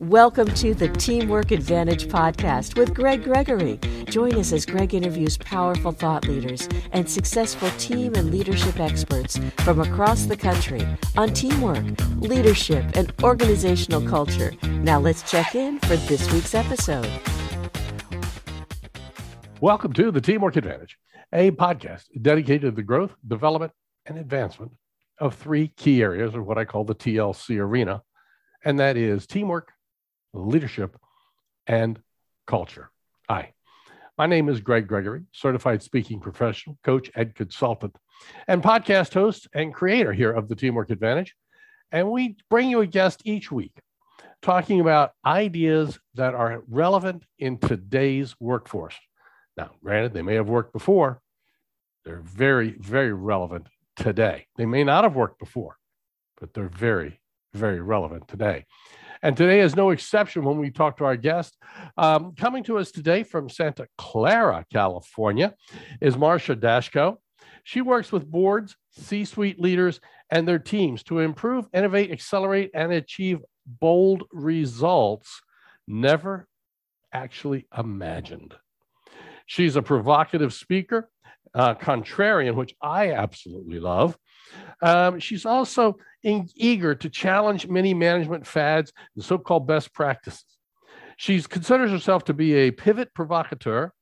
Welcome to the Teamwork Advantage podcast with Greg Gregory. Join us as Greg interviews powerful thought leaders and successful team and leadership experts from across the country on teamwork, leadership, and organizational culture. Now let's check in for this week's episode. Welcome to the Teamwork Advantage, a podcast dedicated to the growth, development, and advancement of three key areas of what I call the TLC arena, and that is teamwork, leadership, and culture. Hi, my name is Greg Gregory, certified speaking professional, coach, and consultant, and podcast host and creator here of the Teamwork Advantage. And we bring you a guest each week talking about ideas that are relevant in today's workforce. Now, granted, they may have worked before, they're very, very relevant today. They may not have worked before, but they're very, very relevant today. And today is no exception when we talk to our guest. Um, coming to us today from Santa Clara, California, is Marcia Daszko. She works with boards, C suite leaders, and their teams to improve, innovate, accelerate, and achieve bold results never actually imagined. She's a provocative speaker, uh, contrarian, which I absolutely love. Um, she's also in, eager to challenge many management fads and so called best practices. She considers herself to be a pivot provocateur.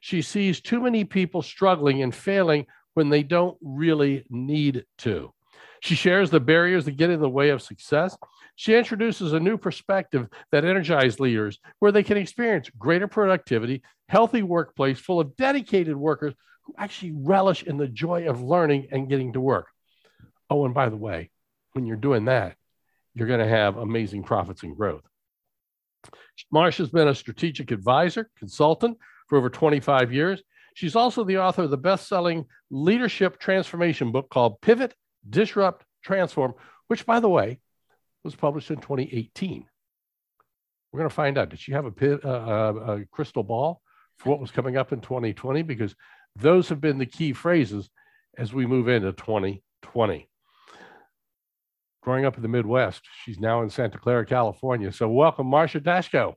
She sees too many people struggling and failing when they don't really need to. She shares the barriers that get in the way of success. She introduces a new perspective that energizes leaders where they can experience greater productivity, healthy workplace full of dedicated workers who actually relish in the joy of learning and getting to work. Oh, and by the way, when you're doing that, you're going to have amazing profits and growth. Marcia's been a strategic advisor, consultant for over 25 years. She's also the author of the best selling leadership transformation book called Pivot, Disrupt, Transform, which, by the way, was published in 2018. We're going to find out. Did she have a, uh, a crystal ball for what was coming up in 2020? Because those have been the key phrases as we move into 2020 growing up in the Midwest. She's now in Santa Clara, California. So, welcome, Marcia Daszko.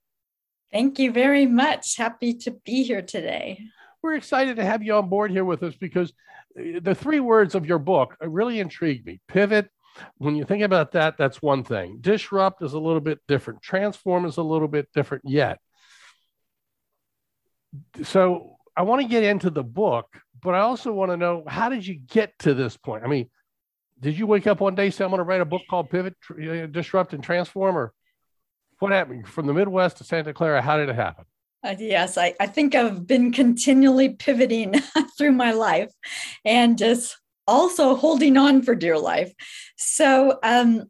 Thank you very much. Happy to be here today. We're excited to have you on board here with us because uh, the three words of your book really intrigued me. Pivot, when you think about that, that's one thing. Disrupt is a little bit different. Transform is a little bit different yet. So, I want to get into the book, but I also want to know how did you get to this point? I mean, did you wake up one day say, I'm going to write a book called Pivot, uh, Disrupt, and Transform? Or what happened from the Midwest to Santa Clara? How did it happen? Uh, yes, I, I think I've been continually pivoting through my life and just also holding on for dear life. So um,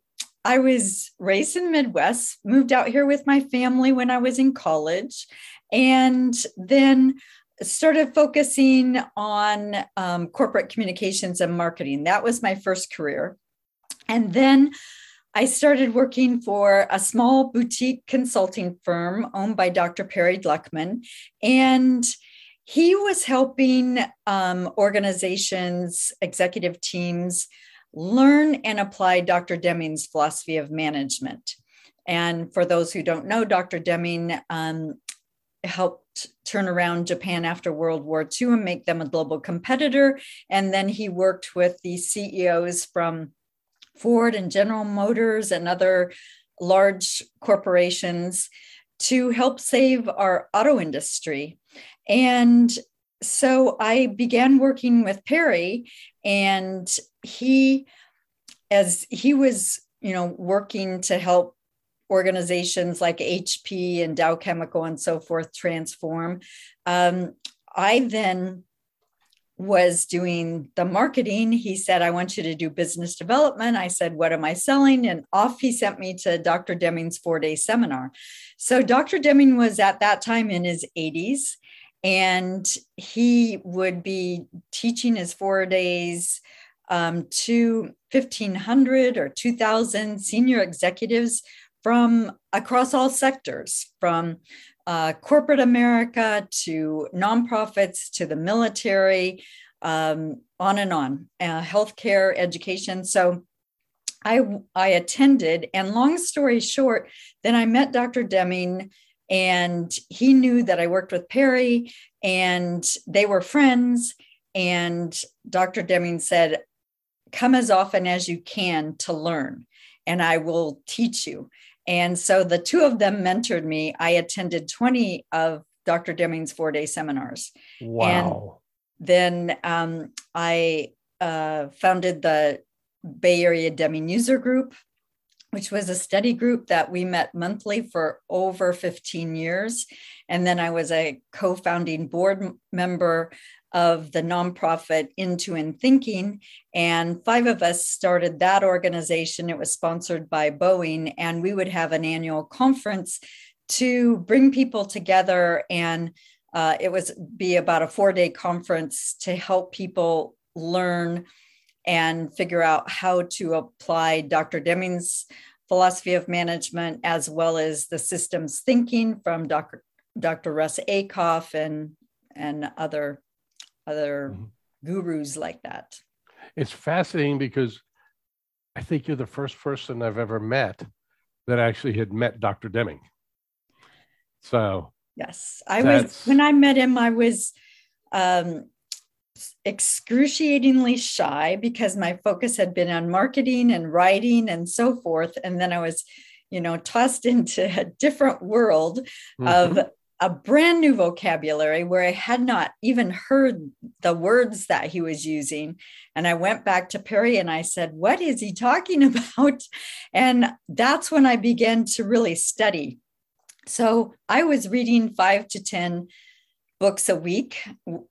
I was raised in the Midwest, moved out here with my family when I was in college. And then started focusing on um, corporate communications and marketing. That was my first career. And then I started working for a small boutique consulting firm owned by Dr. Perry Gluckman. And he was helping um, organizations, executive teams learn and apply Dr. Deming's philosophy of management. And for those who don't know, Dr. Deming um, helped turn around Japan after World War II and make them a global competitor. And then he worked with the CEOs from Ford and General Motors and other large corporations to help save our auto industry. And so I began working with Perry, and he, as he was, you know, working to help organizations like HP and Dow Chemical and so forth transform. Um, I then was doing the marketing. He said, I want you to do business development. I said, What am I selling? And off he sent me to Dr. Deming's four day seminar. So Dr. Deming was at that time in his 80s, and he would be teaching his four days um, to 1,500 or 2,000 senior executives from across all sectors, from uh, corporate America to nonprofits to the military, um, on and on, uh, healthcare, education. So I I attended, and long story short, then I met Dr. Deming, and he knew that I worked with Perry, and they were friends. And Dr. Deming said, "Come as often as you can to learn, and I will teach you." And so the two of them mentored me. I attended 20 of Dr. Deming's four day seminars. Wow. And then um, I uh, founded the Bay Area Deming User Group, which was a study group that we met monthly for over 15 years. And then I was a co founding board member of the nonprofit In2:InThinking. And five of us started that organization. It was sponsored by Boeing, and we would have an annual conference to bring people together. And uh, it was be about a four day conference to help people learn and figure out how to apply Dr. Deming's philosophy of management as well as the systems thinking from Dr. Dr. Russ Ackoff and and other other mm-hmm. gurus like that. It's fascinating because I think you're the first person I've ever met that actually had met Dr. Deming. So yes, I was when I met him, I was um, excruciatingly shy because my focus had been on marketing and writing and so forth. And then I was, you know, tossed into a different world mm-hmm. of a brand new vocabulary where I had not even heard the words that he was using. And I went back to Perry and I said, What is he talking about? And that's when I began to really study. So I was reading five to 10 books a week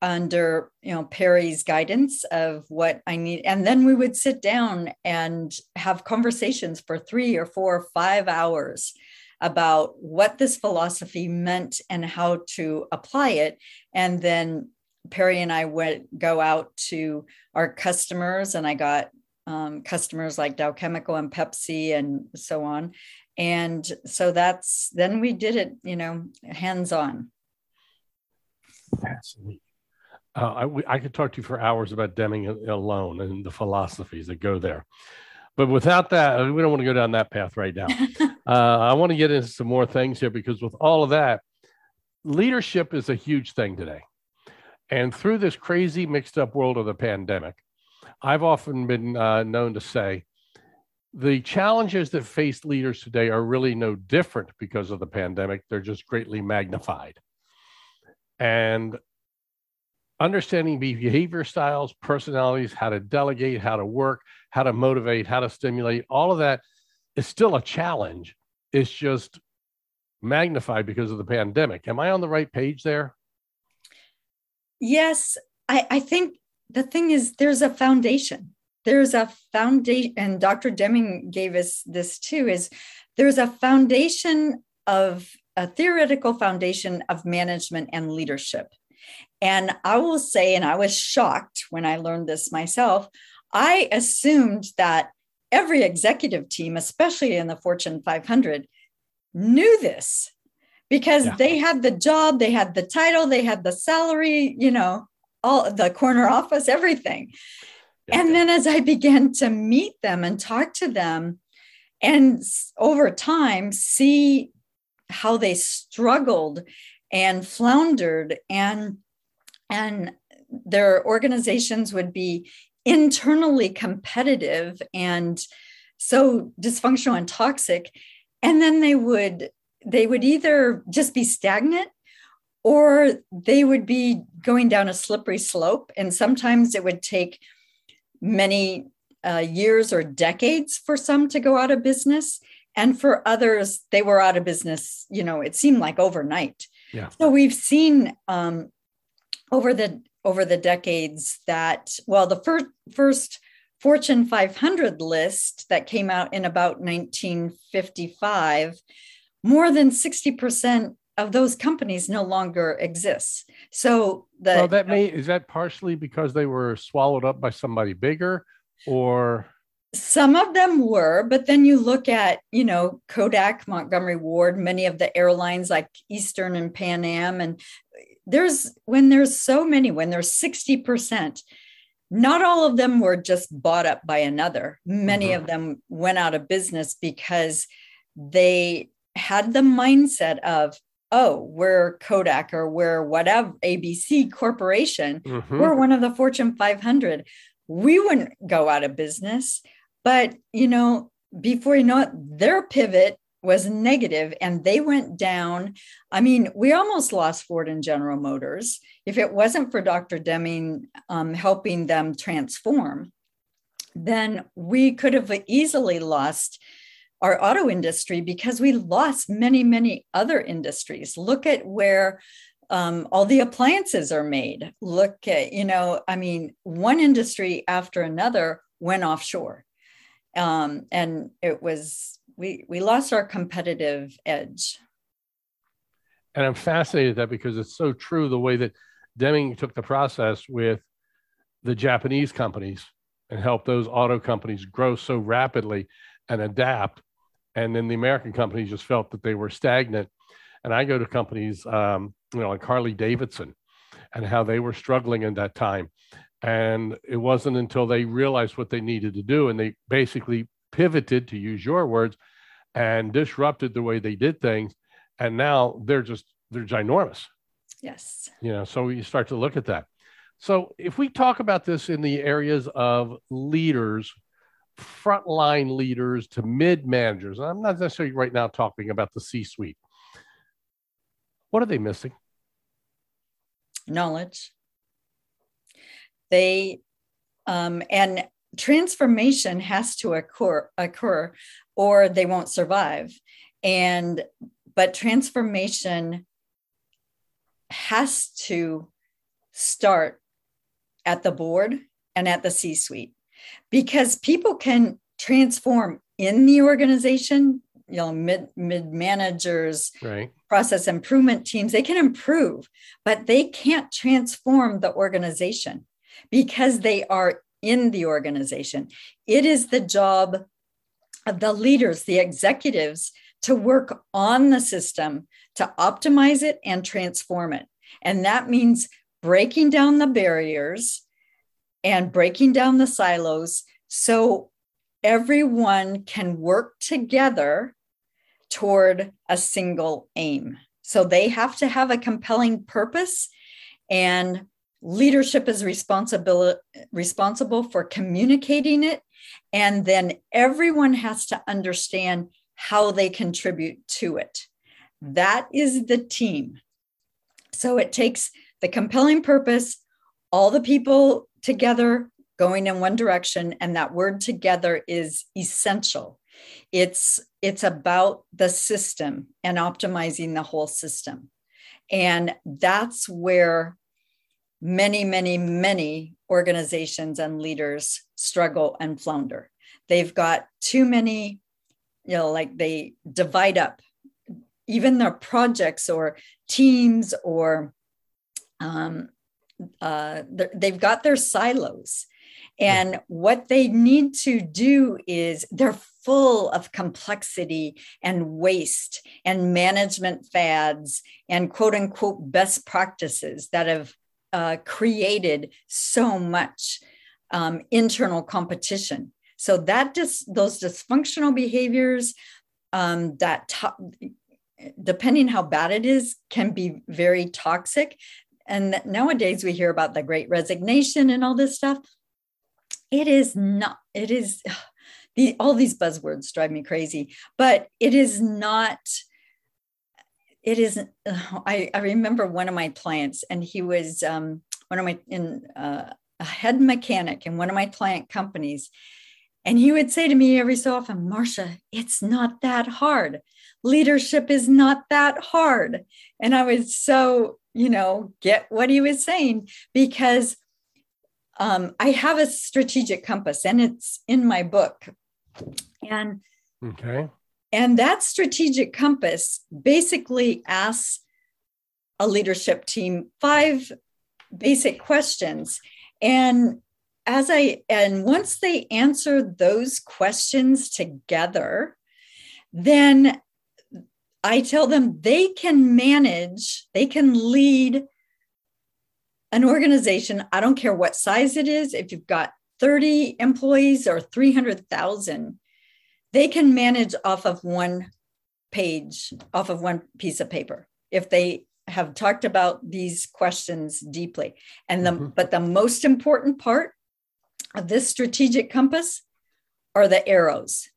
under you know perry's guidance of what i need and then we would sit down and have conversations for three or four or five hours about what this philosophy meant and how to apply it and then perry and i went go out to our customers and i got um, customers like dow chemical and pepsi and so on and so that's then we did it you know hands on Fascinating. Uh, I, I could talk to you for hours about Deming alone and the philosophies that go there. But without that, we don't want to go down that path right now. uh, I want to get into some more things here because with all of that, leadership is a huge thing today. And through this crazy mixed up world of the pandemic, I've often been uh, known to say the challenges that face leaders today are really no different because of the pandemic. They're just greatly magnified and understanding behavior styles, personalities, how to delegate, how to work, how to motivate, how to stimulate, all of that is still a challenge. It's just magnified because of the pandemic. Am I on the right page there? Yes. I, I think the thing is, there's a foundation. There's a foundation, and Dr. Deming gave us this too is there's a foundation of a theoretical foundation of management and leadership. And I will say, and I was shocked when I learned this myself, I assumed that every executive team, especially in the Fortune 500, knew this because yeah. they had the job, they had the title, they had the salary, you know, all the corner office, everything. Yeah. And then as I began to meet them and talk to them, and over time see how they struggled and floundered. And and their organizations would be internally competitive and so dysfunctional and toxic. And then they would they would either just be stagnant or they would be going down a slippery slope. And sometimes it would take many uh, years or decades for some to go out of business. And for others they were out of business you know it seemed like overnight yeah. So we've seen um, over the over the decades that well the first first fortune 500 list that came out in about 1955 more than 60% of those companies no longer exists so the well that may is that partially because they were swallowed up by somebody bigger or some of them were, but then you look at, you know, Kodak, Montgomery Ward, many of the airlines like Eastern and Pan Am. And there's when there's so many, when there's 60%, not all of them were just bought up by another. Many mm-hmm. of them went out of business because they had the mindset of, oh, we're Kodak or we're whatever, ABC Corporation, mm-hmm. we're one of the Fortune 500. We wouldn't go out of business. But, you know, before you know it, their pivot was negative and they went down. I mean, we almost lost Ford and General Motors. If it wasn't for Dr. Deming um, helping them transform, then we could have easily lost our auto industry because we lost many, many other industries. Look at where um, all the appliances are made. Look at, you know, I mean, one industry after another went offshore. Um, and it was, we, we lost our competitive edge. And I'm fascinated that because it's so true the way that Deming took the process with the Japanese companies and helped those auto companies grow so rapidly and adapt and then the American companies just felt that they were stagnant. And I go to companies, um, you know, like Harley Davidson, and how they were struggling in that time. And it wasn't until they realized what they needed to do, and they basically pivoted, to use your words, and disrupted the way they did things. And now they're just they're ginormous. Yes. You know, so you start to look at that. So if we talk about this in the areas of leaders frontline leaders to mid managers. I'm not necessarily right now talking about the C suite. What are they missing? Knowledge. They, um, and transformation has to occur, occur or they won't survive. And, but transformation has to start at the board and at the C suite because people can transform in the organization you know mid mid managers right. process improvement teams they can improve but they can't transform the organization because they are in the organization it is the job of the leaders the executives to work on the system to optimize it and transform it and that means breaking down the barriers and breaking down the silos so everyone can work together toward a single aim. So they have to have a compelling purpose and leadership is responsible responsible for communicating it and then everyone has to understand how they contribute to it. That is the team. So it takes the compelling purpose, all the people together going in one direction and that word together is essential it's it's about the system and optimizing the whole system and that's where many many many organizations and leaders struggle and flounder they've got too many you know like they divide up even their projects or teams or um, uh, they've got their silos. And what they need to do is they're full of complexity and waste and management fads and quote unquote best practices that have uh, created so much um, internal competition. So that just those dysfunctional behaviors um, that to- depending how bad it is can be very toxic and nowadays we hear about the great resignation and all this stuff. It is not, it is, the, all these buzzwords drive me crazy, but it is not, it isn't. I, I remember one of my clients, and he was um, one of my, in uh, a head mechanic in one of my client companies. And he would say to me every so often, Marcia, it's not that hard. Leadership is not that hard. And I was so you know, get what he was saying because um, I have a strategic compass and it's in my book. And okay. And that strategic compass basically asks a leadership team five basic questions. And as I and once they answer those questions together, then I tell them they can manage, they can lead an organization, I don't care what size it is, if you've got 30 employees or 300,000, they can manage off of one page, off of one piece of paper if they have talked about these questions deeply. And the mm-hmm. but the most important part of this strategic compass are the arrows.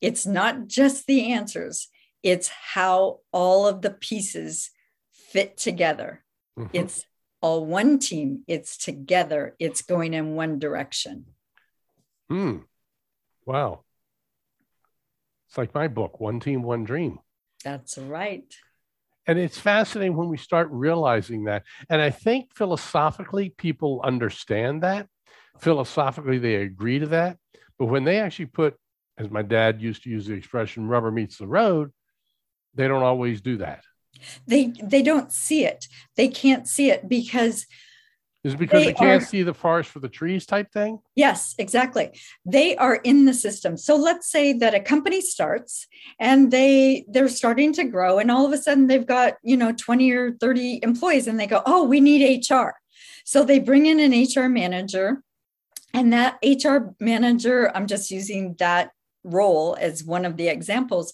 It's not just the answers, it's how all of the pieces fit together. Mm-hmm. It's all one team, it's together, it's going in one direction. Hmm. Wow. It's like my book, One Team, One Dream. That's right. And it's fascinating when we start realizing that. And I think philosophically, people understand that. Philosophically, they agree to that. But when they actually put, as my dad used to use the expression, rubber meets the road, they don't always do that. They they don't see it. They can't see it because is it because they, they can't are, see the forest for the trees type thing? Yes, exactly. They are in the system. So let's say that a company starts and they they're starting to grow and all of a sudden they've got, you know, 20 or 30 employees and they go, "Oh, we need HR." So they bring in an HR manager and that HR manager, I'm just using that role as one of the examples.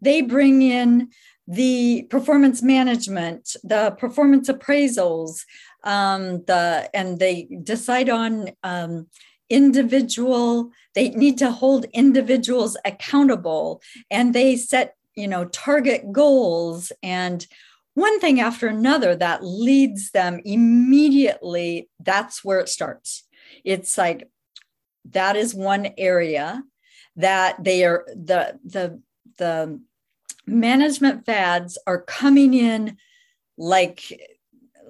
They bring in the performance management, the performance appraisals, um, the and they decide on um, individual they need to hold individuals accountable and they set you know target goals. And one thing after another that leads them immediately that's where it starts. It's like that is one area that they are the the the management fads are coming in like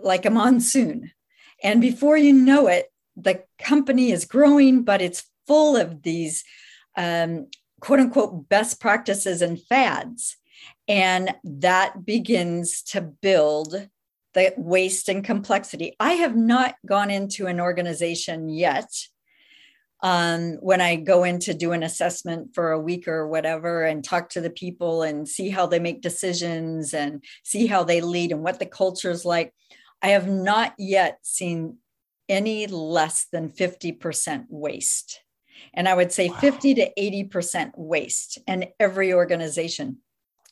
like a monsoon. And before you know it, the company is growing, but it's full of these um, quote unquote best practices and fads. And that begins to build the waste and complexity. I have not gone into an organization yet. Um, when I go in to do an assessment for a week or whatever and talk to the people and see how they make decisions and see how they lead and what the culture is like, I have not yet seen any less than 50% waste. And I would say wow. 50 to 80% waste in every organization.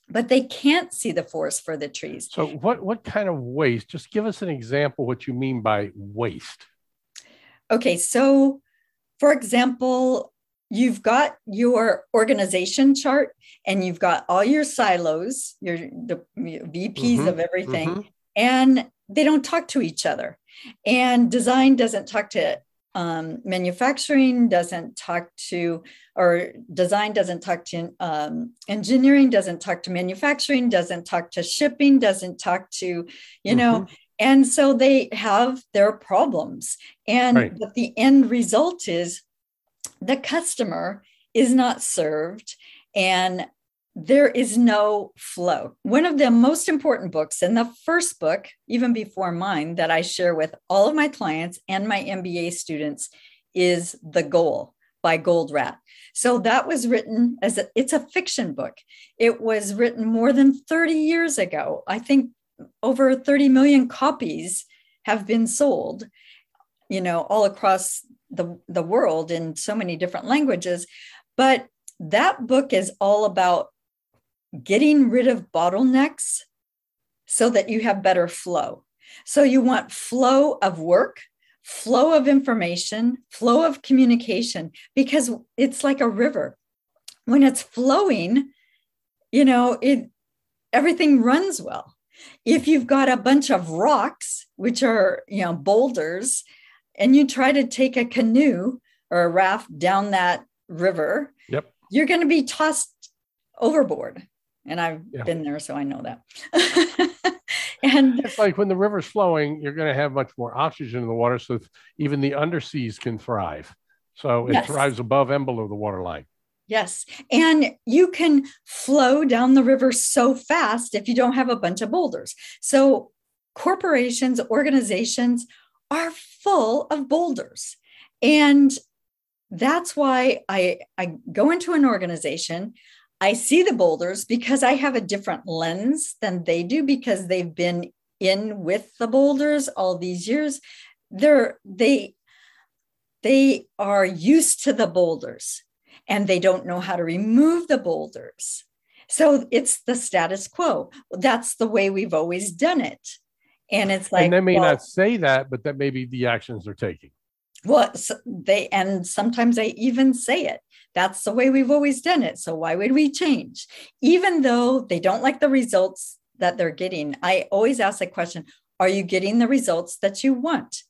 But they can't see the forest for the trees. So, what, what kind of waste? Just give us an example what you mean by waste. Okay, so for example, you've got your organization chart and you've got all your silos, your the VPs mm-hmm, of everything, mm-hmm. and they don't talk to each other. And design doesn't talk to um, manufacturing, doesn't talk to, or design doesn't talk to um, engineering, doesn't talk to manufacturing, doesn't talk to shipping, doesn't talk to, you mm-hmm. know, and so they have their problems. And right. but the end result is the customer is not served and there is no flow. One of the most important books, and the first book, even before mine, that I share with all of my clients and my MBA students is The Goal by Goldratt. So that was written as a, it's a fiction book. It was written more than 30 years ago. I think over 30 million copies have been sold, you know, all across the, the world in so many different languages. But that book is all about getting rid of bottlenecks so that you have better flow. So you want flow of work, flow of information, flow of communication, because it's like a river. When it's flowing, you know, it everything runs well. If you've got a bunch of rocks, which are, you know, boulders, and you try to take a canoe or a raft down that river, yep. you're going to be tossed overboard and I've yeah. been there, so I know that. and it's like when the river's flowing, you're going to have much more oxygen in the water, so even the underseas can thrive. So it yes. thrives above and below the waterline. Yes. And you can flow down the river so fast if you don't have a bunch of boulders. So corporations, organizations are full of boulders. And that's why I, I go into an organization. I see the boulders because I have a different lens than they do because they've been in with the boulders all these years. They're they they are used to the boulders and they don't know how to remove the boulders. So it's the status quo. That's the way we've always done it. And it's like and they may well, not say that but that may be the actions they're taking. Well they and sometimes they even say it that's the way we've always done it so why would we change even though they don't like the results that they're getting i always ask the question are you getting the results that you want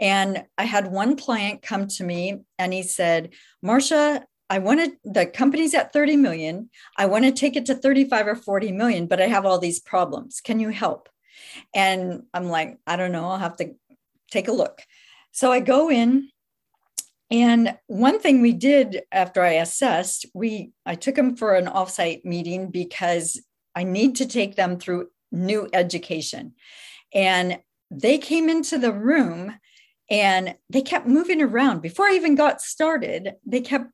and i had one client come to me and he said marcia I wanted the company's at 30 million. I want to take it to 35 or 40 million, but I have all these problems. Can you help? And I'm like, I don't know. I'll have to take a look. So I go in and one thing we did after I assessed, we I took them for an offsite meeting because I need to take them through new education. And they came into the room and they kept moving around. Before I even got started, they kept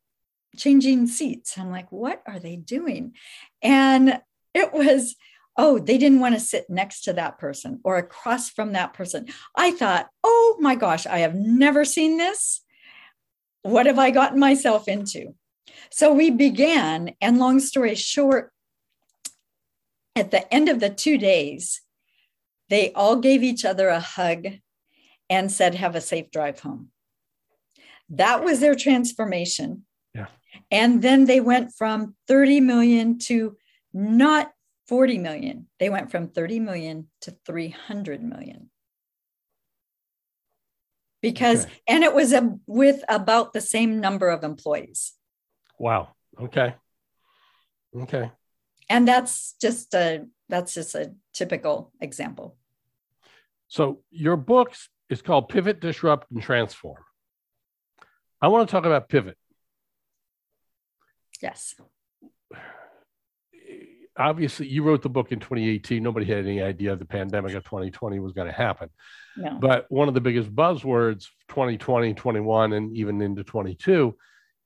changing seats. I'm like, what are they doing? And it was oh, they didn't want to sit next to that person or across from that person. I thought, oh my gosh, I have never seen this. What have I gotten myself into? So we began, and long story short, at the end of the two days, they all gave each other a hug and said, Have a safe drive home. That was their transformation. Yeah. And then they went from 30 million to not 40 million. They went from 30 million to 300 million. Because, okay. and it was a, with about the same number of employees. Wow. Okay. Okay. And that's just a, that's just a typical example. So your book is called Pivot, Disrupt, and Transform. I want to talk about pivot. Yes obviously you wrote the book in 2018 nobody had any idea the pandemic of 2020 was going to happen. No. but one of the biggest buzzwords 2020 21 and even into 22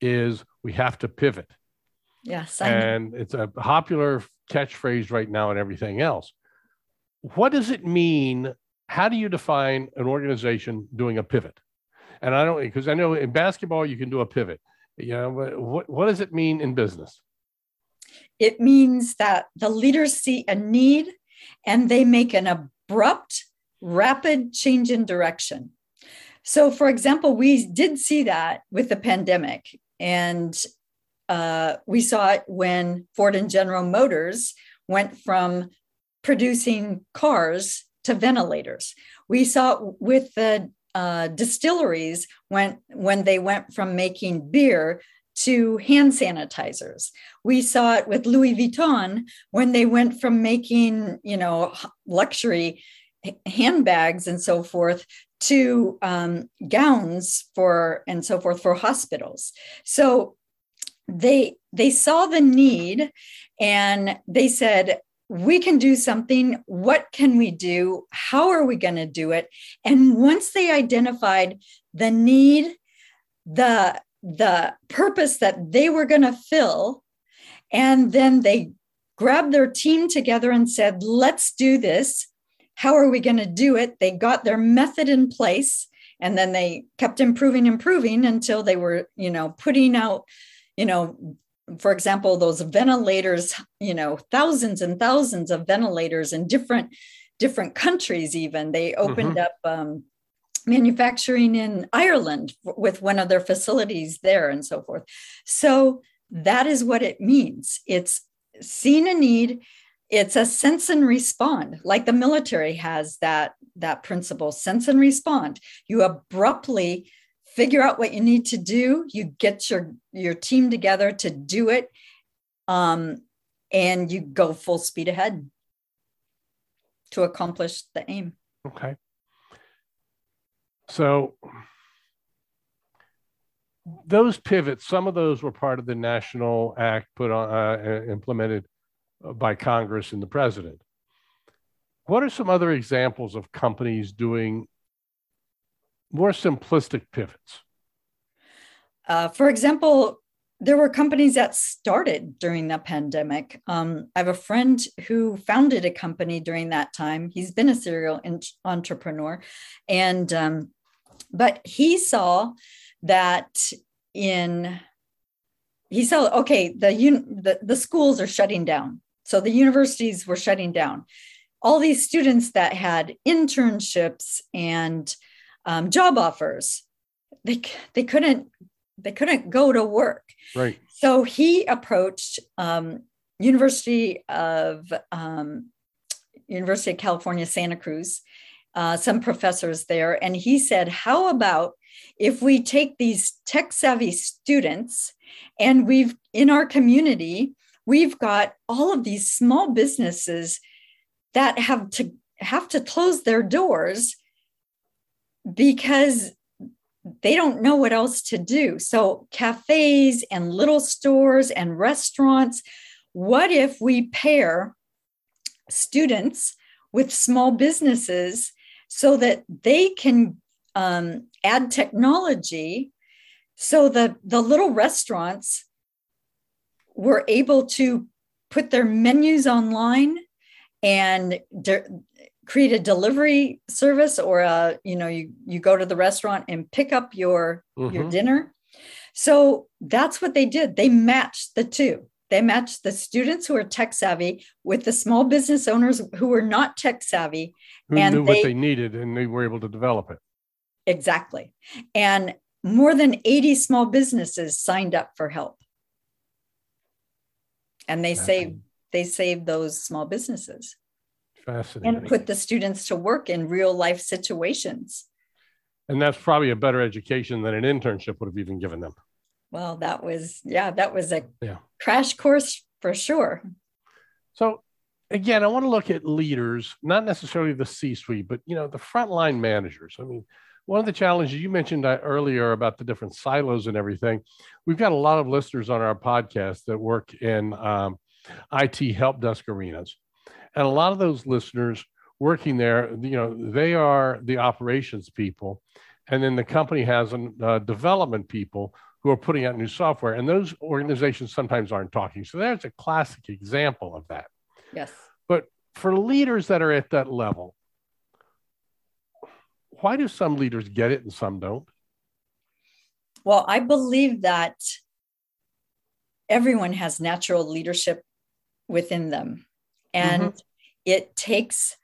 is we have to pivot. Yes and it's a popular catchphrase right now and everything else. What does it mean? How do you define an organization doing a pivot? And i don't because i know in basketball you can do a pivot. You know what, what does it mean in business it means that the leaders see a need and they make an abrupt, rapid change in direction. So, for example, we did see that with the pandemic, and uh, we saw it when Ford and General Motors went from producing cars to ventilators. We saw it with the uh, distilleries when when they went from making beer to hand sanitizers. We saw it with Louis Vuitton when they went from making, you know, luxury handbags and so forth to um, gowns for and so forth for hospitals. So they they saw the need and they said we can do something what can we do how are we going to do it and once they identified the need the the purpose that they were going to fill. And then they grabbed their team together and said, let's do this. How are we going to do it? They got their method in place and then they kept improving, improving until they were, you know, putting out, you know, for example, those ventilators, you know, thousands and thousands of ventilators in different different countries even they opened mm-hmm. up um, manufacturing in Ireland with one of their facilities there and so forth. So that is what it means. It's seen a need. It's a sense and respond, like the military has that, that principle sense and respond. You abruptly figure out what you need to do, you get your, your team together to do it, um, and you go full speed ahead to accomplish the aim. Okay. So those pivots, some of those were part of the national act put on, uh, implemented by Congress and the president. What are some other examples of companies doing more simplistic pivots? Uh, for example, there were companies that started during the pandemic. Um, I have a friend who founded a company during that time. He's been a serial in- entrepreneur, and um, but he saw that in he saw okay the, un, the the schools are shutting down, so the universities were shutting down. All these students that had internships and um, job offers, they they couldn't they couldn't go to work. Right. So he approached um, University of um, University of California, Santa Cruz, uh, some professors there, and he said, "How about if we take these tech savvy students, and we've in our community, we've got all of these small businesses that have to have to close their doors because they don't know what else to do. So, cafes and little stores and restaurants, what if we pair students with small businesses so that they can um, add technology so the, the little restaurants were able to put their menus online and de- create a delivery service or a you know you you go to the restaurant and pick up your mm-hmm. your dinner. So that's what they did. They matched the two they matched the students who are tech savvy with the small business owners who were not tech savvy who and knew they, what they needed and they were able to develop it exactly and more than 80 small businesses signed up for help and they saved they saved those small businesses Fascinating. And put the students to work in real life situations. And that's probably a better education than an internship would have even given them. Well, that was, yeah, that was a yeah. crash course for sure. So again, I want to look at leaders, not necessarily the C-suite, but you know, the frontline managers. I mean, one of the challenges you mentioned uh, earlier about the different silos and everything, we've got a lot of listeners on our podcast that work in um, IT help desk arenas. And a lot of those listeners working there, you know, they are the operations people. And then the company has uh, development people who are putting out new software. And those organizations sometimes aren't talking. So there's a classic example of that. Yes. But for leaders that are at that level, why do some leaders get it and some don't? Well, I believe that everyone has natural leadership within them and mm-hmm. it takes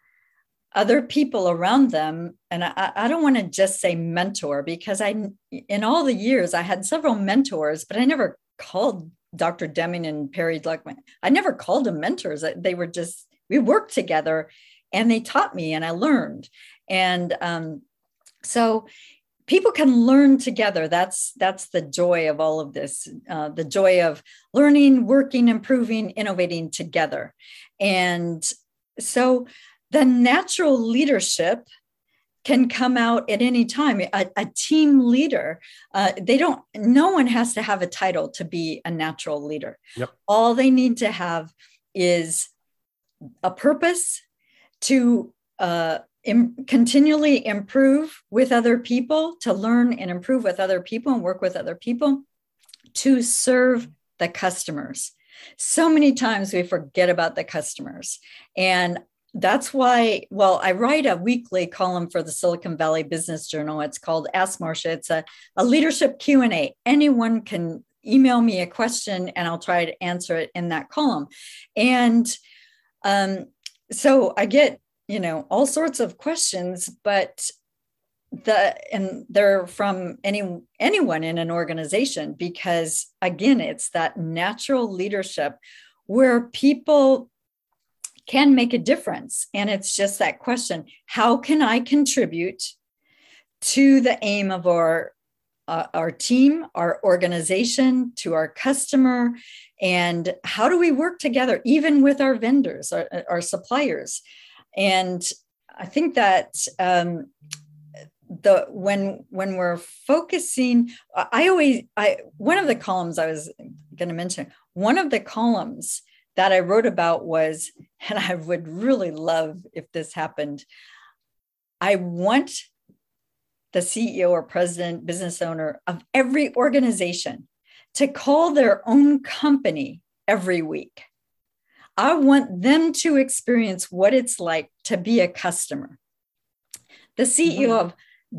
other people around them. And i, I don't want to just say mentor because i in all the years i had several mentors but i never called dr deming and perry Gluckman. i never called them mentors. They were just we worked together and they taught me and i learned. And um, so people can learn together. That's that's the joy of all of this uh, the joy of learning working improving innovating together. And so the natural leadership can come out at any time a, a team leader uh, they don't no one has to have a title to be a natural leader yep. all they need to have is a purpose to uh, Im- continually improve with other people to learn and improve with other people and work with other people to serve the customers so many times we forget about the customers. And that's why, well, I write a weekly column for the Silicon Valley Business Journal. It's called Ask Marcia. It's a, a leadership Q&A. Anyone can email me a question and I'll try to answer it in that column. And um, so I get, you know, all sorts of questions, but the and they're from any anyone in an organization because again it's that natural leadership where people can make a difference. And it's just that question how can i contribute to the aim of our uh, our team our organization to our customer? And how do we work together even with our vendors our, our suppliers? And i think that um, the when when we're focusing i always i one of the columns i was going to mention one of the columns that i wrote about was and i would really love if this happened i want the ceo or president business owner of every organization to call their own company every week. I want them to experience what it's like to be a customer. The CEO mm-hmm. of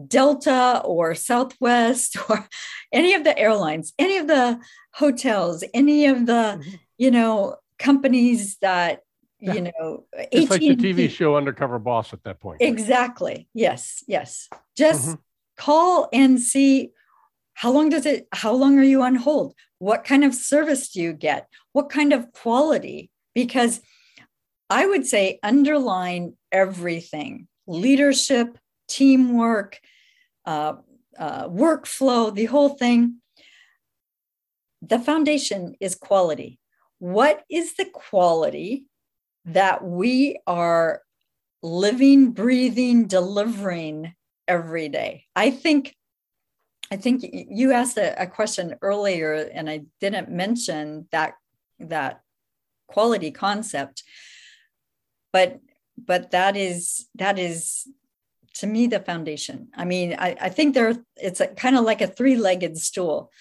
Delta or Southwest or any of the airlines, any of the hotels, any of the, mm-hmm. you know, companies that, yeah. you know, it's like the TV show Undercover Boss at that point. Exactly. Yes. Yes. Just mm-hmm. call and see how long does it, how long are you on hold? What kind of service do you get? What kind of quality? Because I would say underline everything leadership, teamwork, uh, uh, workflow, the whole thing. The foundation is quality. What is the quality that we are living, breathing, delivering every day? I think. I think you asked a, a question earlier, and I didn't mention that that quality concept, but but that is that is to me the foundation. I mean, I, I think there it's kind of like a three-legged stool.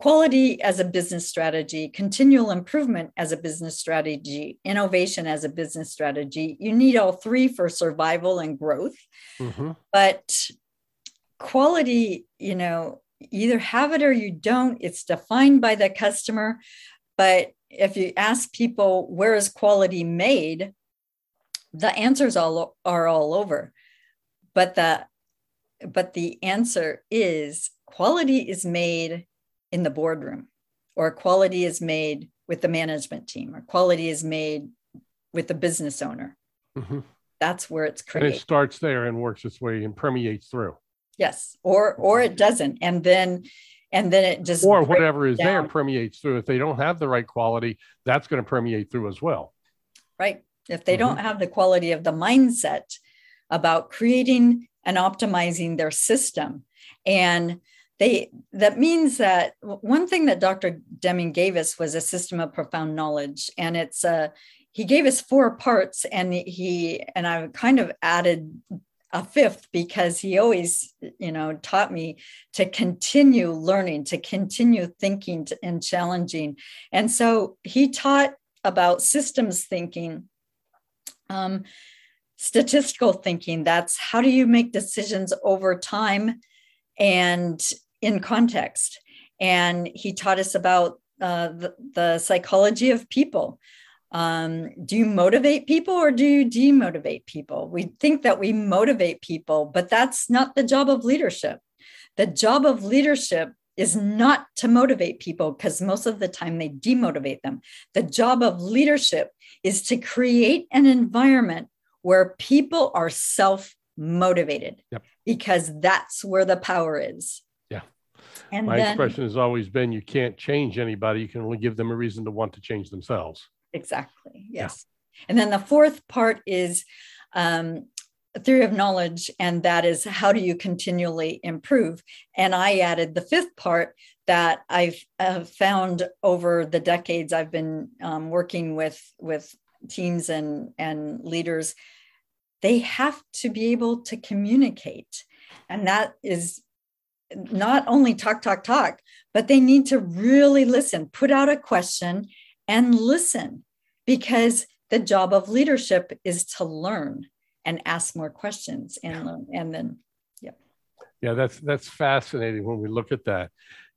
Quality as a business strategy, continual improvement as a business strategy, innovation as a business strategy. You need all three for survival and growth. Mm-hmm. But quality, you know, either have it or you don't. It's defined by the customer. But if you ask people where is quality made, the answers all are all over but the but the answer is quality is made in the boardroom or quality is made with the management team or quality is made with the business owner mm-hmm. that's where it's created and it starts there and works its way and permeates through yes or or it doesn't and then and then it just or whatever is down. there permeates through if they don't have the right quality that's going to permeate through as well right if they mm-hmm. don't have the quality of the mindset about creating and optimizing their system. And they that means that one thing that Dr. Deming gave us was a system of profound knowledge. And it's a he gave us four parts and he and I kind of added a fifth because he always you know taught me to continue learning to continue thinking and challenging and so he taught about systems thinking um, statistical thinking that's how do you make decisions over time and in context and he taught us about uh, the, the, psychology of people um, do you motivate people or do you demotivate people we think that we motivate people but that's not the job of leadership the job of leadership is not to motivate people because most of the time they demotivate them. The job of leadership is to create an environment where people are self motivated yep. because that's where the power is. And my then, expression has always been you can't change anybody, you can only give them a reason to want to change themselves. Exactly. Yes. Yeah. And then the fourth part is um, theory of knowledge, and that is how do you continually improve? And I added the fifth part that I've uh, found over the decades I've been um, working with with teams and and leaders they have to be able to communicate and that is not only talk talk talk but they need to really listen put out a question and listen because the job of leadership is to learn and ask more questions and learn and then yeah. Yeah that's that's fascinating when we look at that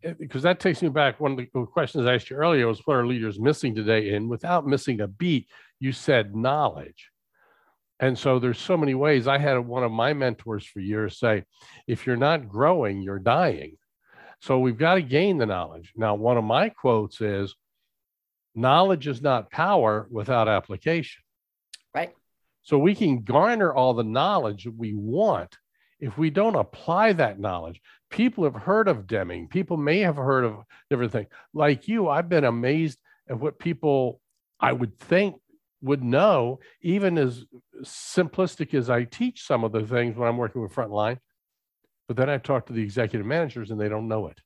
eh, because that takes me back one of the questions i asked you earlier was what are leaders missing today? And without missing a beat you said knowledge. And so there's so many ways. I had one of my mentors for years say, if you're not growing, you're dying. So we've got to gain the knowledge. Now, one of my quotes is, knowledge is not power without application. Right. So we can garner all the knowledge that we want. If we don't apply that knowledge, people have heard of Deming. People may have heard of different things. Like you, I've been amazed at what people I would think would know, even as simplistic as I teach some of the things when I'm working with frontline. But then I talk to the executive managers and they don't know it.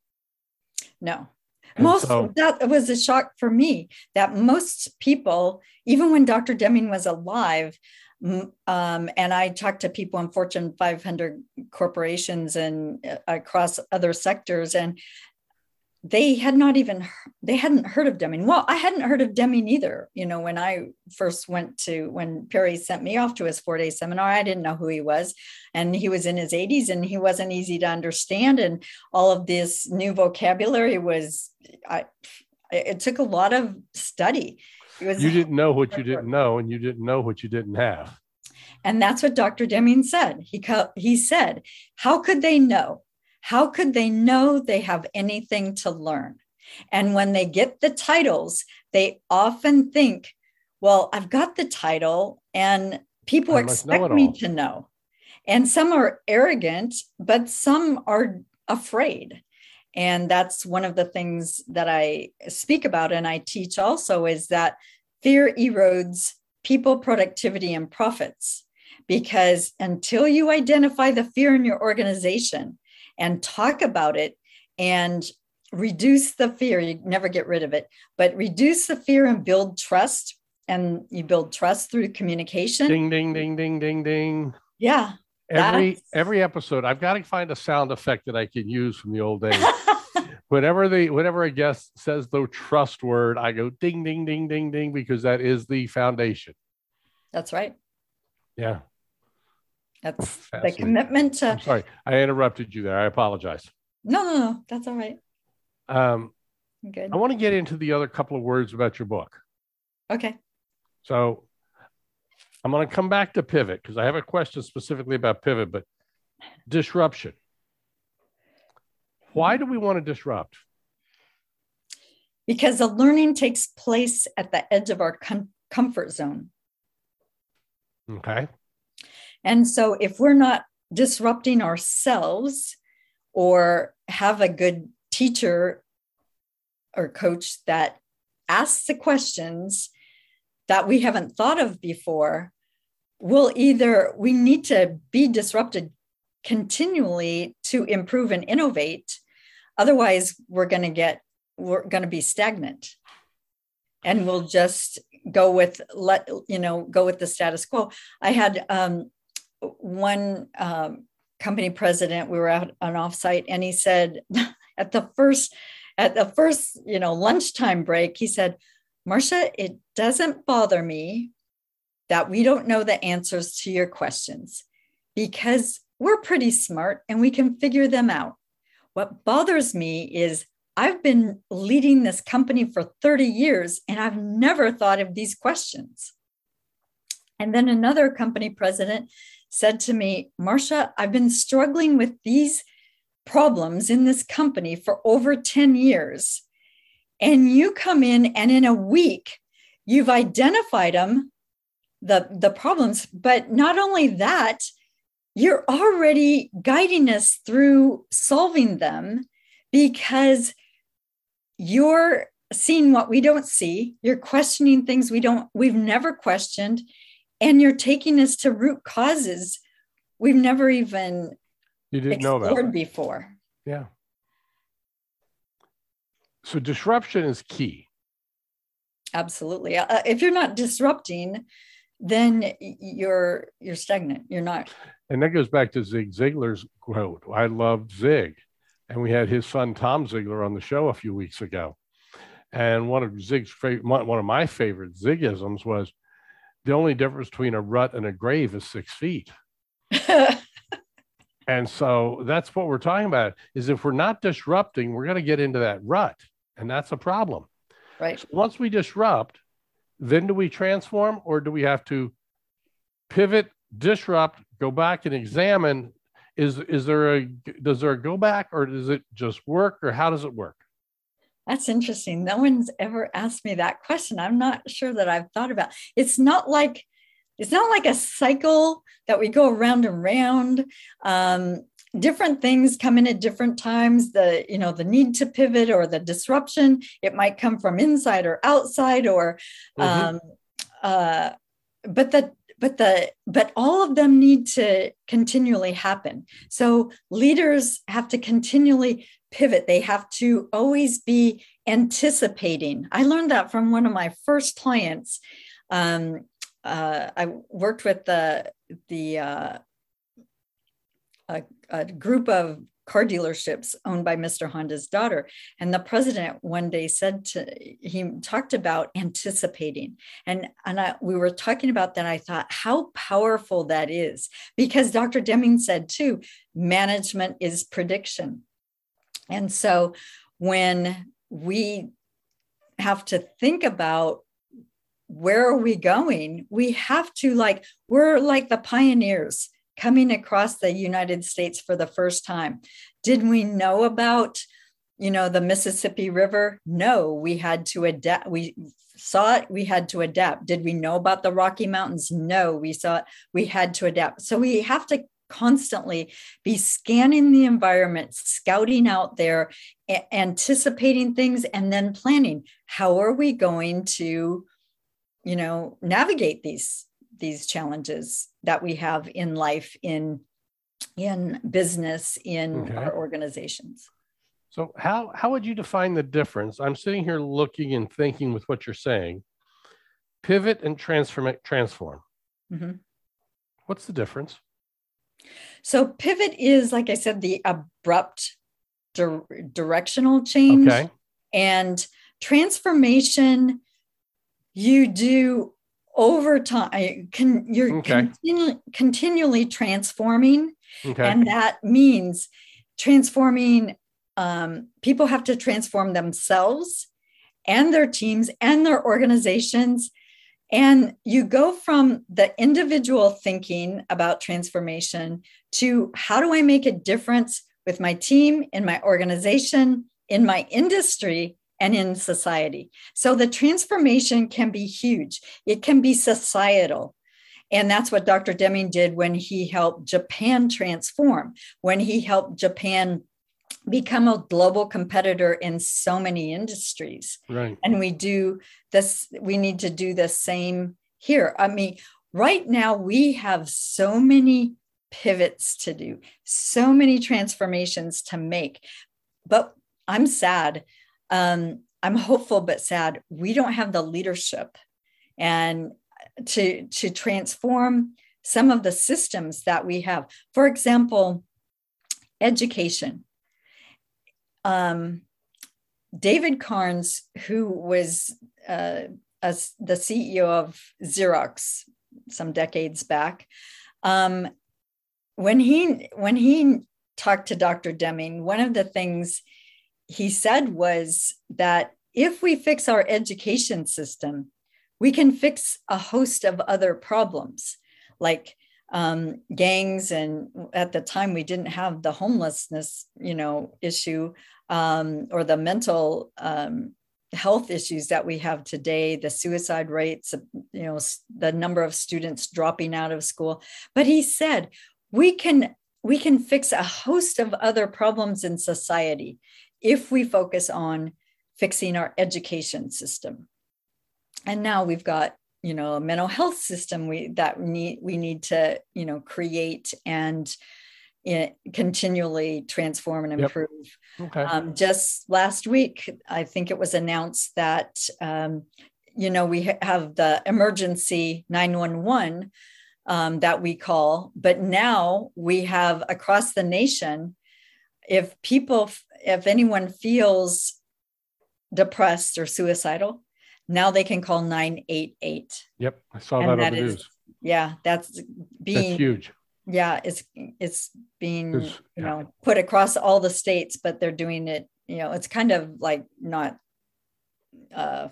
No. And most so, that was a shock for me that most people, even when Dr. Deming was alive, um, and I talked to people in Fortune 500 corporations and uh, across other sectors, and they had not even they hadn't heard of deming well i hadn't heard of deming either you know when i first went to when perry sent me off to his four day seminar i didn't know who he was. And he was in his 80s and he wasn't easy to understand. And all of this new vocabulary was i it took a lot of study. Was, you didn't know what you didn't know and you didn't know what you didn't have. And that's what dr deming said. He, he said how could they know how could they know they have anything to learn? And when they get the titles, they often think, well, I've got the title and people I expect me to know. And some are arrogant, but some are afraid. And that's one of the things that I speak about and I teach also is that fear erodes people productivity and profits because until you identify the fear in your organization and talk about it and reduce the fear. You never get rid of it, but reduce the fear and build trust. And you build trust through communication. Ding, ding, ding, ding, ding, ding. Yeah. Every that's... every episode, I've got to find a sound effect that I can use from the old days. whenever the whenever a guest says the trust word, I go ding, ding, ding, ding, ding, because that is the foundation. That's right. Yeah. That's the commitment to. I'm sorry, I interrupted you there. I apologize. No, no, no, that's all right. Um, Good. I want to get into the other couple of words about your book. Okay. So I'm going to come back to pivot because I have a question specifically about pivot, but disruption. Why do we want to disrupt? Because the learning takes place at the edge of our com- comfort zone. Okay. And so if we're not disrupting ourselves or have a good teacher or coach that asks the questions that we haven't thought of before, we'll either, we need to be disrupted continually to improve and innovate. Otherwise, we're going to get, we're going to be stagnant and we'll just go with let you know go with the status quo i had um, one um, company president, we were at an offsite, and he said at the first at the first you know lunchtime break, he said, "Marcia, it doesn't bother me that we don't know the answers to your questions because we're pretty smart and we can figure them out. What bothers me is." I've been leading this company for 30 years and I've never thought of these questions. And then another company president said to me, Marcia, I've been struggling with these problems in this company for over 10 years. And you come in and in a week, you've identified them, the, the problems, but not only that, you're already guiding us through solving them because you're seeing what we don't see you're questioning things we don't we've never questioned and you're taking us to root causes we've never even you didn't know about before. Yeah. So disruption is key. Absolutely. Uh, if you're not disrupting, then you're you're stagnant. You're not. And that goes back to Zig Ziglar's quote. I love Zig, and we had his son Tom Ziglar on the show a few weeks ago. And one of Zig's favorite one of my favorite Zigisms was the only difference between a rut and a grave is six feet. and so that's what we're talking about is if we're not disrupting, we're going to get into that rut. And that's a problem. Right. So once we disrupt, then do we transform or do we have to pivot, disrupt, go back and examine? Is is there a does there a go back or does it just work or how does it work? That's interesting. No one's ever asked me that question. I'm not sure that I've thought about. It's not like it's not like a cycle that we go around and round. Um, different things come in at different times. The you know the need to pivot or the disruption. It might come from inside or outside or, mm-hmm. um, uh, but the but the but all of them need to continually happen so leaders have to continually pivot. They have to always be anticipating. I learned that from one of my first clients. Um, uh, I worked with the the uh, a, a group of car dealerships owned by Mr. Honda's daughter. And the president one day said to he talked about anticipating. And, and I, we were talking about that. I thought how powerful that is because Dr. Deming said too, management is prediction. And so when we have to think about where are we going, we have to like, we're like the pioneers coming across the United States for the first time. Did we know about, you know, the Mississippi River? No, we had to adapt. We saw it, we had to adapt. Did we know about the Rocky Mountains? No, we saw it, we had to adapt. So we have to constantly be scanning the environment, scouting out there, a- anticipating things, and then planning. How are we going to, you know, navigate these these challenges that we have in life, in in business, in okay. our organizations? So how how would you define the difference? I'm sitting here looking and thinking with what you're saying. Pivot and transform transform. Mm-hmm. What's the difference? So pivot is, like I said, the abrupt di- directional change. Okay. And transformation, you do over time. Can, you're okay. continu- continually transforming. Okay. And that means transforming, um, people have to transform themselves and their teams and their organizations and you go from the individual thinking about transformation to how do I make a difference with my team, in my organization, in my industry, and in society. So the transformation can be huge, it can be societal. And that's what Dr. Deming did when he helped Japan transform, when he helped Japan become a global competitor in so many industries. Right. And we do this, we need to do the same here. I mean, right now we have so many pivots to do, so many transformations to make. But I'm sad. Um, I'm hopeful but sad. We don't have the leadership and to to transform some of the systems that we have. For example, education um, David Kearns, who was uh, the CEO of Xerox some decades back, um, when he when he talked to Dr. Deming, one of the things he said was that if we fix our education system, we can fix a host of other problems like um, gangs and at the time we didn't have the homelessness you know issue um, or the mental um, health issues that we have today the suicide rates you know the number of students dropping out of school. But he said we can we can fix a host of other problems in society if we focus on fixing our education system. And now we've got you know a mental health system we that need we need to you know create and continually transform and improve. Yep. Okay. Um, just last week, I think it was announced that um, you know we ha- have the emergency 911 um, that we call, but now we have across the nation. If people, if anyone feels depressed or suicidal, now they can call 988. Yep, I saw and that, that on the is, news. Yeah, that's being that's huge yeah it's it's being you know put across all the states but they're doing it you know it's kind of like not uh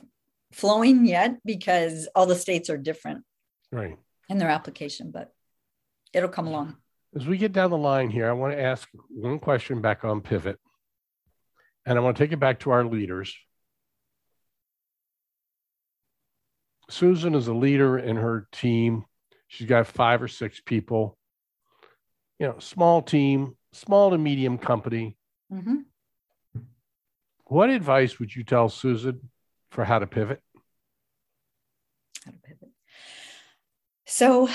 flowing yet because all the states are different right. in their application but it'll come along. As we get down the line here i want to ask one question back on pivot and i want to take it back to our leaders. Susan is a leader in her team. She's got five or six people you know, small team, small to medium company. Mm-hmm. What advice would you tell Susan for how to pivot? How to pivot. So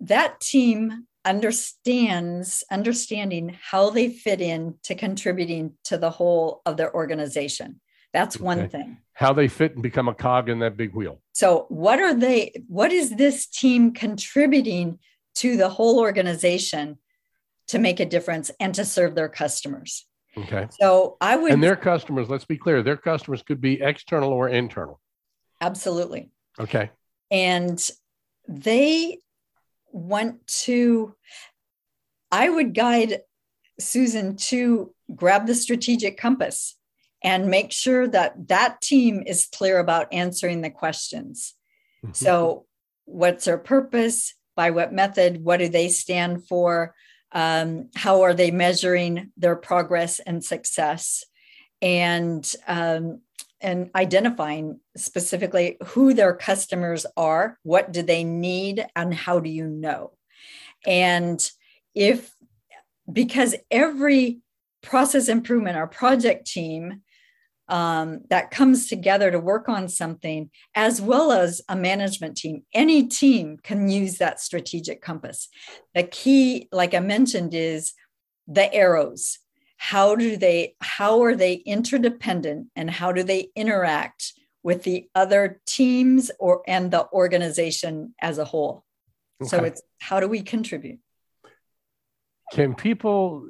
that team understands understanding how they fit in to contributing to the whole of their organization. That's okay. one thing. How they fit and become a cog in that big wheel. So what are they what is this team contributing to the whole organization to make a difference and to serve their customers. Okay. So I would. And their customers, let's be clear, their customers could be external or internal. Absolutely. Okay. And they want to, I would guide Susan to grab the strategic compass and make sure that that team is clear about answering the questions. Mm-hmm. So, what's our purpose? By what method? What do they stand for? Um, how are they measuring their progress and success? And um, and identifying specifically who their customers are, what do they need, and how do you know? And if because every process improvement or project team um, that comes together to work on something, as well as a management team. Any team can use that strategic compass. The key, like I mentioned, is the arrows. How do they, how are they interdependent and how do they interact with the other teams or and the organization as a whole? Okay. So it's how do we contribute? Can people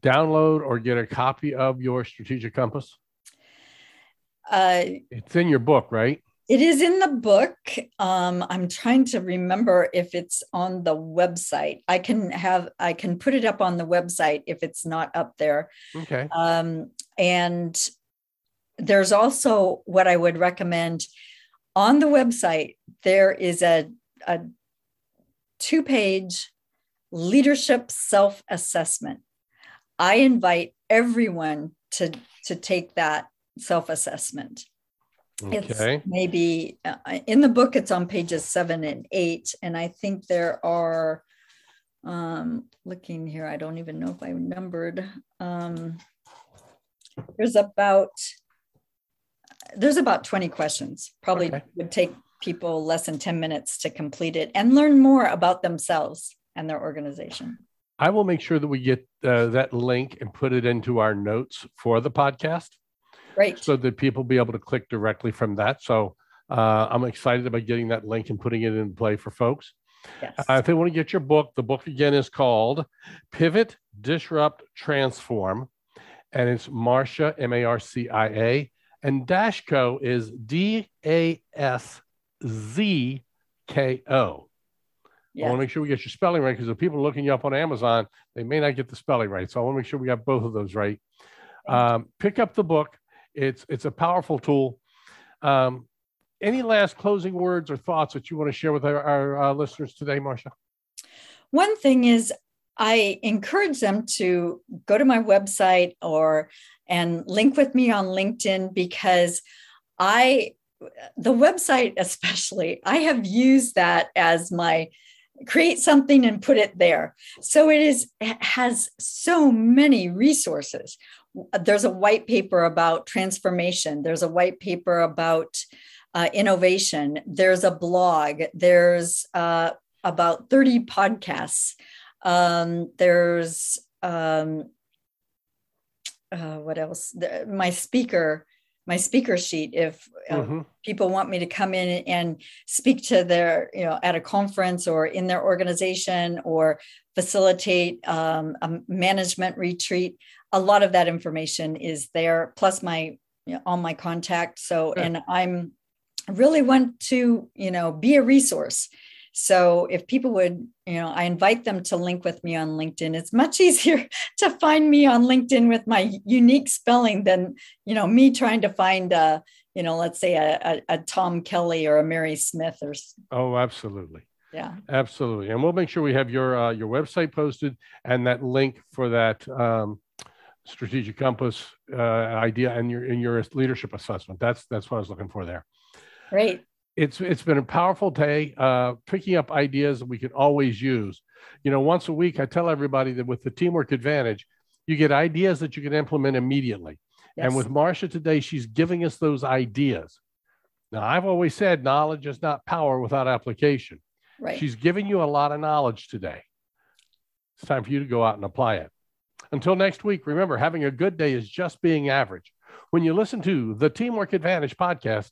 download or get a copy of your strategic compass? Uh, it's in your book, right? It is in the book. Um, I'm trying to remember if it's on the website. I can have I can put it up on the website if it's not up there. Okay. Um, and there's also what I would recommend on the website. There is a a two page leadership self assessment. I invite everyone to to take that self-assessment okay. it's maybe uh, in the book it's on pages seven and eight and i think there are um looking here i don't even know if i numbered um there's about there's about 20 questions probably okay. would take people less than 10 minutes to complete it and learn more about themselves and their organization i will make sure that we get uh, that link and put it into our notes for the podcast Right. So that people be able to click directly from that. So uh, I'm excited about getting that link and putting it in play for folks. Yes. Uh, if they want to get your book, the book again is called Pivot, Disrupt, Transform. And it's Marcia, M A R C I A. And Daszko is D A S Z K O. Yeah. I want to make sure we get your spelling right because if people are looking you up on Amazon, they may not get the spelling right. So I want to make sure we got both of those right. Um, pick up the book. It's it's a powerful tool. Um, any last closing words or thoughts that you want to share with our, our uh, listeners today, Marcia? One thing is, I encourage them to go to my website or and link with me on LinkedIn because I, the website especially, I have used that as my create something and put it there. So it is it has so many resources there's a white paper about transformation. There's a white paper about uh, innovation. There's a blog. There's uh, about 30 podcasts. Um, there's um, uh, what else? My speaker my speaker sheet if uh, mm-hmm. people want me to come in and speak to their you know at a conference or in their organization or facilitate um, a management retreat a lot of that information is there plus my you know, all my contact so sure. and i'm really want to you know be a resource so if people would you know i invite them to link with me on linkedin it's much easier to find me on linkedin with my unique spelling than you know me trying to find a you know let's say a, a, a tom kelly or a mary smith or oh absolutely yeah absolutely and we'll make sure we have your uh, your website posted and that link for that um, strategic compass uh, idea and your in your leadership assessment. That's that's what I was looking for there. Great. It's it's been a powerful day, uh, picking up ideas that we can always use. You know, once a week, I tell everybody that with the teamwork advantage, you get ideas that you can implement immediately. Yes. And with Marcia today, she's giving us those ideas. Now, I've always said knowledge is not power without application. Right. She's giving you a lot of knowledge today. It's time for you to go out and apply it. Until next week, remember having a good day is just being average. When you listen to the Teamwork Advantage podcast,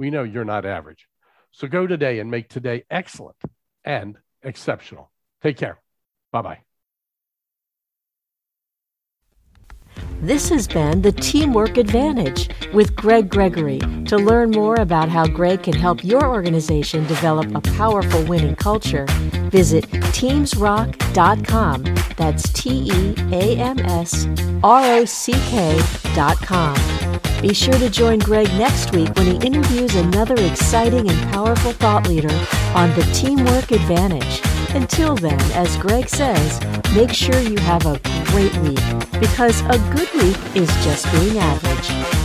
we know you're not average. So go today and make today excellent and exceptional. Take care. Bye bye. This has been the Teamwork Advantage with Greg Gregory. To learn more about how Greg can help your organization develop a powerful winning culture, visit teamsrock.com. That's T E A M S R O C K.com. Be sure to join Greg next week when he interviews another exciting and powerful thought leader on the Teamwork Advantage. Until then, as Greg says, make sure you have a great week because a good week is just being average.